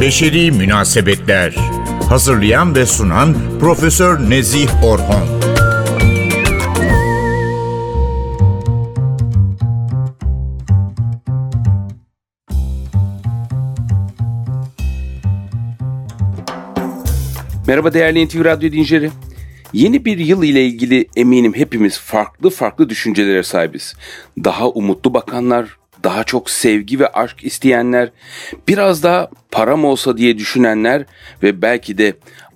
Beşeri Münasebetler Hazırlayan ve sunan Profesör Nezih Orhon Merhaba değerli NTV Radyo dinleyicileri. Yeni bir yıl ile ilgili eminim hepimiz farklı farklı düşüncelere sahibiz. Daha umutlu bakanlar, daha çok sevgi ve aşk isteyenler, biraz daha param olsa diye düşünenler ve belki de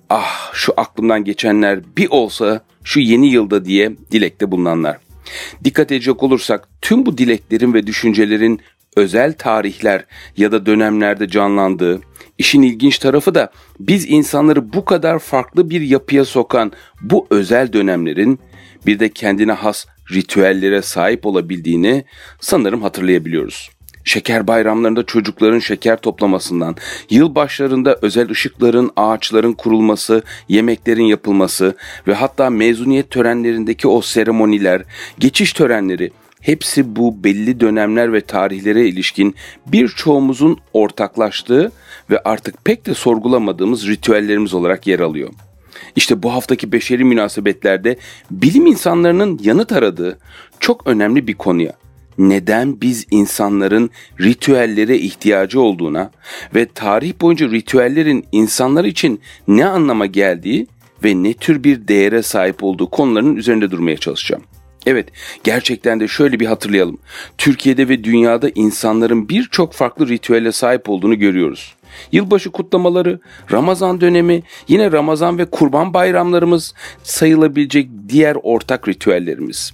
ah şu aklımdan geçenler bir olsa şu yeni yılda diye dilekte bulunanlar. Dikkat edecek olursak tüm bu dileklerin ve düşüncelerin özel tarihler ya da dönemlerde canlandığı, işin ilginç tarafı da biz insanları bu kadar farklı bir yapıya sokan bu özel dönemlerin bir de kendine has ritüellere sahip olabildiğini sanırım hatırlayabiliyoruz. Şeker bayramlarında çocukların şeker toplamasından, yıl başlarında özel ışıkların, ağaçların kurulması, yemeklerin yapılması ve hatta mezuniyet törenlerindeki o seremoniler, geçiş törenleri hepsi bu belli dönemler ve tarihlere ilişkin birçoğumuzun ortaklaştığı ve artık pek de sorgulamadığımız ritüellerimiz olarak yer alıyor. İşte bu haftaki beşeri münasebetlerde bilim insanlarının yanıt aradığı çok önemli bir konuya neden biz insanların ritüellere ihtiyacı olduğuna ve tarih boyunca ritüellerin insanlar için ne anlama geldiği ve ne tür bir değere sahip olduğu konularının üzerinde durmaya çalışacağım. Evet, gerçekten de şöyle bir hatırlayalım. Türkiye'de ve dünyada insanların birçok farklı ritüele sahip olduğunu görüyoruz. Yılbaşı kutlamaları, Ramazan dönemi, yine Ramazan ve Kurban bayramlarımız sayılabilecek diğer ortak ritüellerimiz.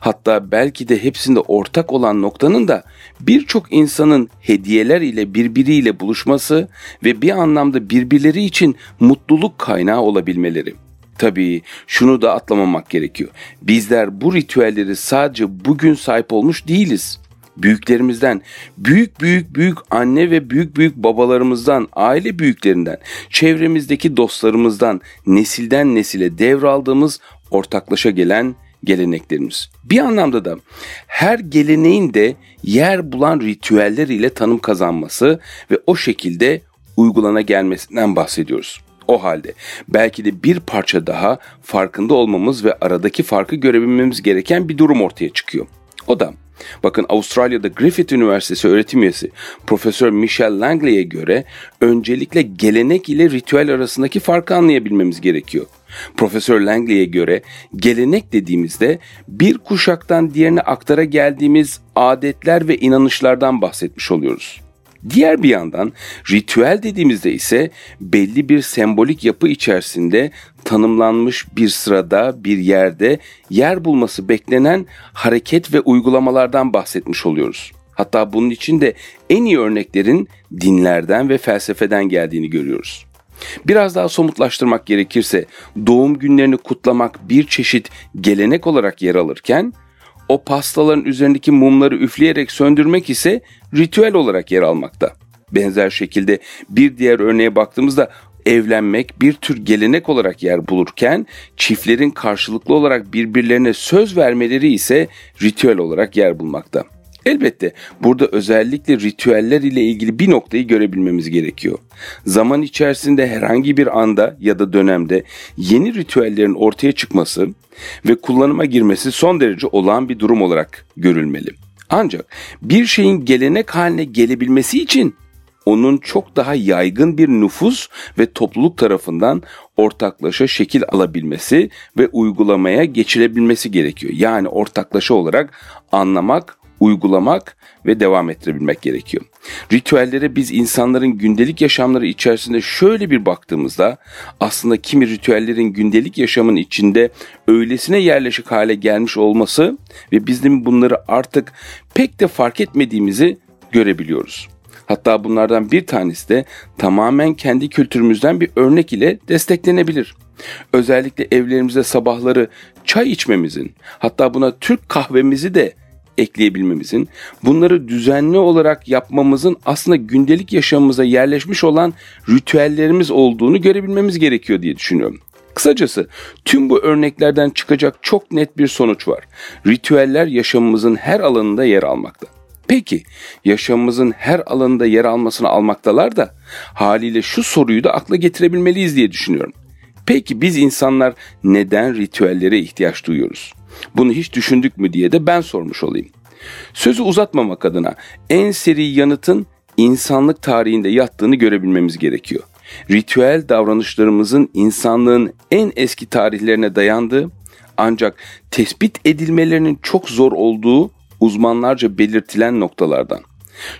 Hatta belki de hepsinde ortak olan noktanın da birçok insanın hediyeler ile birbiriyle buluşması ve bir anlamda birbirleri için mutluluk kaynağı olabilmeleri. Tabii şunu da atlamamak gerekiyor. Bizler bu ritüelleri sadece bugün sahip olmuş değiliz. Büyüklerimizden, büyük büyük büyük anne ve büyük büyük babalarımızdan, aile büyüklerinden, çevremizdeki dostlarımızdan, nesilden nesile devraldığımız ortaklaşa gelen geleneklerimiz. Bir anlamda da her geleneğin de yer bulan ritüeller ile tanım kazanması ve o şekilde uygulana gelmesinden bahsediyoruz. O halde belki de bir parça daha farkında olmamız ve aradaki farkı görebilmemiz gereken bir durum ortaya çıkıyor. O da Bakın Avustralya'da Griffith Üniversitesi öğretim üyesi Profesör Michelle Langley'e göre öncelikle gelenek ile ritüel arasındaki farkı anlayabilmemiz gerekiyor. Profesör Langley'e göre gelenek dediğimizde bir kuşaktan diğerine aktara geldiğimiz adetler ve inanışlardan bahsetmiş oluyoruz. Diğer bir yandan ritüel dediğimizde ise belli bir sembolik yapı içerisinde tanımlanmış bir sırada, bir yerde yer bulması beklenen hareket ve uygulamalardan bahsetmiş oluyoruz. Hatta bunun için de en iyi örneklerin dinlerden ve felsefeden geldiğini görüyoruz. Biraz daha somutlaştırmak gerekirse doğum günlerini kutlamak bir çeşit gelenek olarak yer alırken o pastaların üzerindeki mumları üfleyerek söndürmek ise ritüel olarak yer almakta. Benzer şekilde bir diğer örneğe baktığımızda evlenmek bir tür gelenek olarak yer bulurken çiftlerin karşılıklı olarak birbirlerine söz vermeleri ise ritüel olarak yer bulmakta. Elbette burada özellikle ritüeller ile ilgili bir noktayı görebilmemiz gerekiyor. Zaman içerisinde herhangi bir anda ya da dönemde yeni ritüellerin ortaya çıkması ve kullanıma girmesi son derece olağan bir durum olarak görülmeli. Ancak bir şeyin gelenek haline gelebilmesi için onun çok daha yaygın bir nüfus ve topluluk tarafından ortaklaşa şekil alabilmesi ve uygulamaya geçirebilmesi gerekiyor. Yani ortaklaşa olarak anlamak, uygulamak ve devam ettirebilmek gerekiyor. Ritüellere biz insanların gündelik yaşamları içerisinde şöyle bir baktığımızda aslında kimi ritüellerin gündelik yaşamın içinde öylesine yerleşik hale gelmiş olması ve bizim bunları artık pek de fark etmediğimizi görebiliyoruz. Hatta bunlardan bir tanesi de tamamen kendi kültürümüzden bir örnek ile desteklenebilir. Özellikle evlerimizde sabahları çay içmemizin, hatta buna Türk kahvemizi de ekleyebilmemizin, bunları düzenli olarak yapmamızın aslında gündelik yaşamımıza yerleşmiş olan ritüellerimiz olduğunu görebilmemiz gerekiyor diye düşünüyorum. Kısacası tüm bu örneklerden çıkacak çok net bir sonuç var. Ritüeller yaşamımızın her alanında yer almakta. Peki yaşamımızın her alanında yer almasını almaktalar da haliyle şu soruyu da akla getirebilmeliyiz diye düşünüyorum. Peki biz insanlar neden ritüellere ihtiyaç duyuyoruz? Bunu hiç düşündük mü diye de ben sormuş olayım. Sözü uzatmamak adına en seri yanıtın insanlık tarihinde yattığını görebilmemiz gerekiyor. Ritüel davranışlarımızın insanlığın en eski tarihlerine dayandığı ancak tespit edilmelerinin çok zor olduğu uzmanlarca belirtilen noktalardan.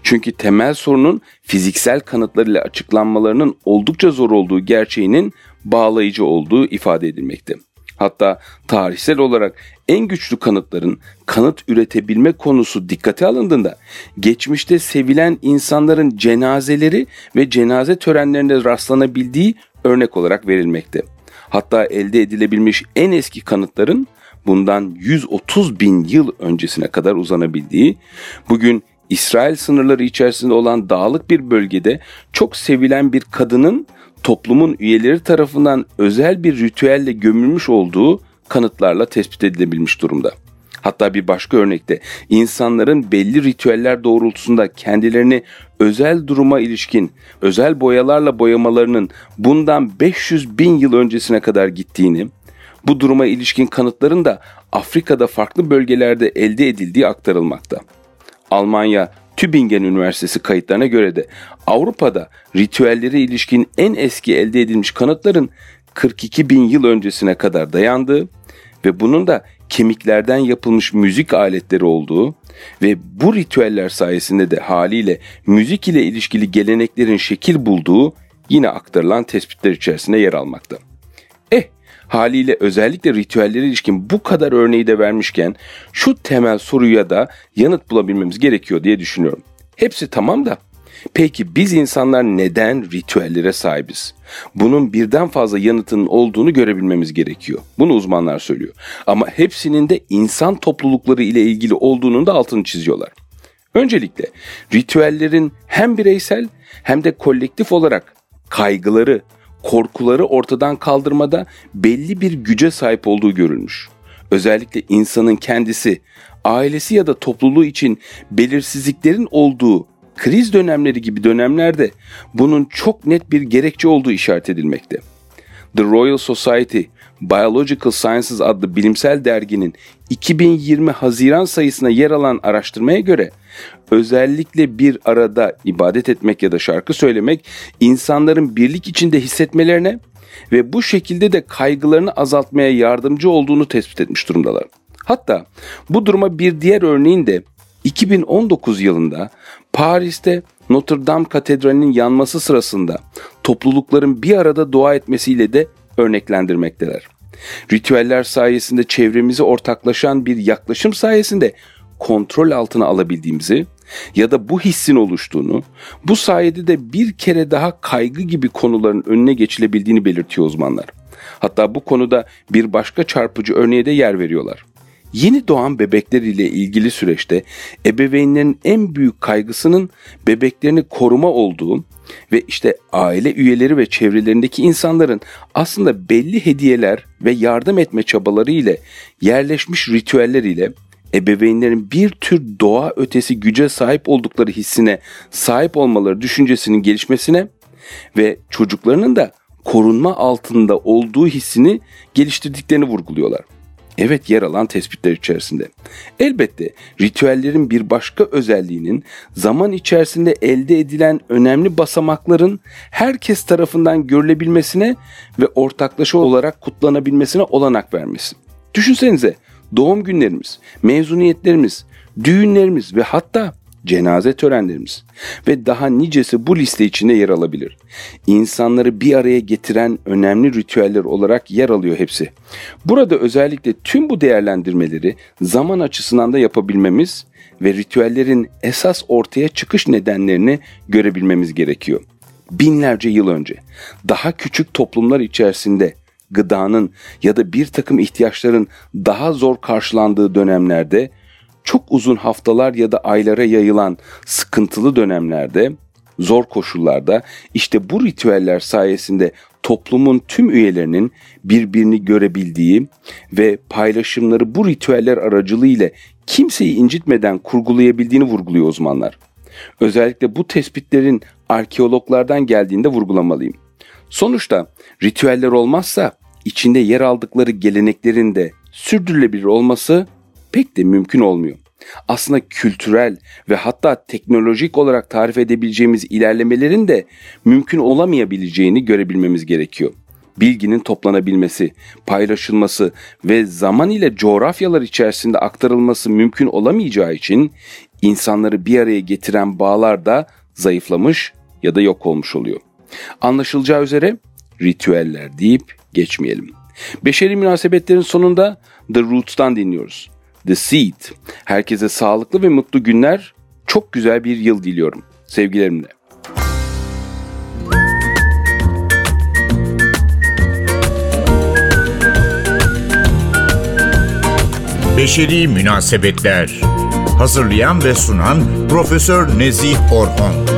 Çünkü temel sorunun fiziksel kanıtlarıyla açıklanmalarının oldukça zor olduğu gerçeğinin bağlayıcı olduğu ifade edilmekte. Hatta tarihsel olarak en güçlü kanıtların kanıt üretebilme konusu dikkate alındığında geçmişte sevilen insanların cenazeleri ve cenaze törenlerinde rastlanabildiği örnek olarak verilmekte. Hatta elde edilebilmiş en eski kanıtların bundan 130 bin yıl öncesine kadar uzanabildiği, bugün İsrail sınırları içerisinde olan dağlık bir bölgede çok sevilen bir kadının toplumun üyeleri tarafından özel bir ritüelle gömülmüş olduğu kanıtlarla tespit edilebilmiş durumda. Hatta bir başka örnekte insanların belli ritüeller doğrultusunda kendilerini özel duruma ilişkin özel boyalarla boyamalarının bundan 500 bin yıl öncesine kadar gittiğini, bu duruma ilişkin kanıtların da Afrika'da farklı bölgelerde elde edildiği aktarılmakta. Almanya Tübingen Üniversitesi kayıtlarına göre de Avrupa'da ritüellere ilişkin en eski elde edilmiş kanıtların 42 bin yıl öncesine kadar dayandığı ve bunun da kemiklerden yapılmış müzik aletleri olduğu ve bu ritüeller sayesinde de haliyle müzik ile ilişkili geleneklerin şekil bulduğu yine aktarılan tespitler içerisinde yer almakta. Eh haliyle özellikle ritüellere ilişkin bu kadar örneği de vermişken şu temel soruya da yanıt bulabilmemiz gerekiyor diye düşünüyorum. Hepsi tamam da Peki biz insanlar neden ritüellere sahibiz? Bunun birden fazla yanıtının olduğunu görebilmemiz gerekiyor. Bunu uzmanlar söylüyor. Ama hepsinin de insan toplulukları ile ilgili olduğunun da altını çiziyorlar. Öncelikle ritüellerin hem bireysel hem de kolektif olarak kaygıları, korkuları ortadan kaldırmada belli bir güce sahip olduğu görülmüş. Özellikle insanın kendisi, ailesi ya da topluluğu için belirsizliklerin olduğu kriz dönemleri gibi dönemlerde bunun çok net bir gerekçe olduğu işaret edilmekte. The Royal Society Biological Sciences adlı bilimsel derginin 2020 Haziran sayısına yer alan araştırmaya göre özellikle bir arada ibadet etmek ya da şarkı söylemek insanların birlik içinde hissetmelerine ve bu şekilde de kaygılarını azaltmaya yardımcı olduğunu tespit etmiş durumdalar. Hatta bu duruma bir diğer örneğin de 2019 yılında Paris'te Notre Dame Katedrali'nin yanması sırasında toplulukların bir arada dua etmesiyle de örneklendirmekteler. Ritüeller sayesinde çevremizi ortaklaşan bir yaklaşım sayesinde kontrol altına alabildiğimizi ya da bu hissin oluştuğunu, bu sayede de bir kere daha kaygı gibi konuların önüne geçilebildiğini belirtiyor uzmanlar. Hatta bu konuda bir başka çarpıcı örneğe de yer veriyorlar. Yeni doğan bebekler ile ilgili süreçte ebeveynlerin en büyük kaygısının bebeklerini koruma olduğu ve işte aile üyeleri ve çevrelerindeki insanların aslında belli hediyeler ve yardım etme çabaları ile yerleşmiş ritüeller ile ebeveynlerin bir tür doğa ötesi güce sahip oldukları hissine sahip olmaları düşüncesinin gelişmesine ve çocuklarının da korunma altında olduğu hissini geliştirdiklerini vurguluyorlar evet yer alan tespitler içerisinde. Elbette ritüellerin bir başka özelliğinin zaman içerisinde elde edilen önemli basamakların herkes tarafından görülebilmesine ve ortaklaşa olarak kutlanabilmesine olanak vermesi. Düşünsenize doğum günlerimiz, mezuniyetlerimiz, düğünlerimiz ve hatta cenaze törenlerimiz ve daha nicesi bu liste içinde yer alabilir. İnsanları bir araya getiren önemli ritüeller olarak yer alıyor hepsi. Burada özellikle tüm bu değerlendirmeleri zaman açısından da yapabilmemiz ve ritüellerin esas ortaya çıkış nedenlerini görebilmemiz gerekiyor. Binlerce yıl önce daha küçük toplumlar içerisinde gıdanın ya da bir takım ihtiyaçların daha zor karşılandığı dönemlerde çok uzun haftalar ya da aylara yayılan sıkıntılı dönemlerde, zor koşullarda işte bu ritüeller sayesinde toplumun tüm üyelerinin birbirini görebildiği ve paylaşımları bu ritüeller aracılığıyla kimseyi incitmeden kurgulayabildiğini vurguluyor uzmanlar. Özellikle bu tespitlerin arkeologlardan geldiğinde vurgulamalıyım. Sonuçta ritüeller olmazsa içinde yer aldıkları geleneklerin de sürdürülebilir olması pek de mümkün olmuyor. Aslında kültürel ve hatta teknolojik olarak tarif edebileceğimiz ilerlemelerin de mümkün olamayabileceğini görebilmemiz gerekiyor. Bilginin toplanabilmesi, paylaşılması ve zaman ile coğrafyalar içerisinde aktarılması mümkün olamayacağı için insanları bir araya getiren bağlar da zayıflamış ya da yok olmuş oluyor. Anlaşılacağı üzere ritüeller deyip geçmeyelim. Beşeri münasebetlerin sonunda The Roots'tan dinliyoruz. The Seed. Herkese sağlıklı ve mutlu günler. Çok güzel bir yıl diliyorum. Sevgilerimle. Beşeri Münasebetler Hazırlayan ve sunan Profesör Nezih Orhon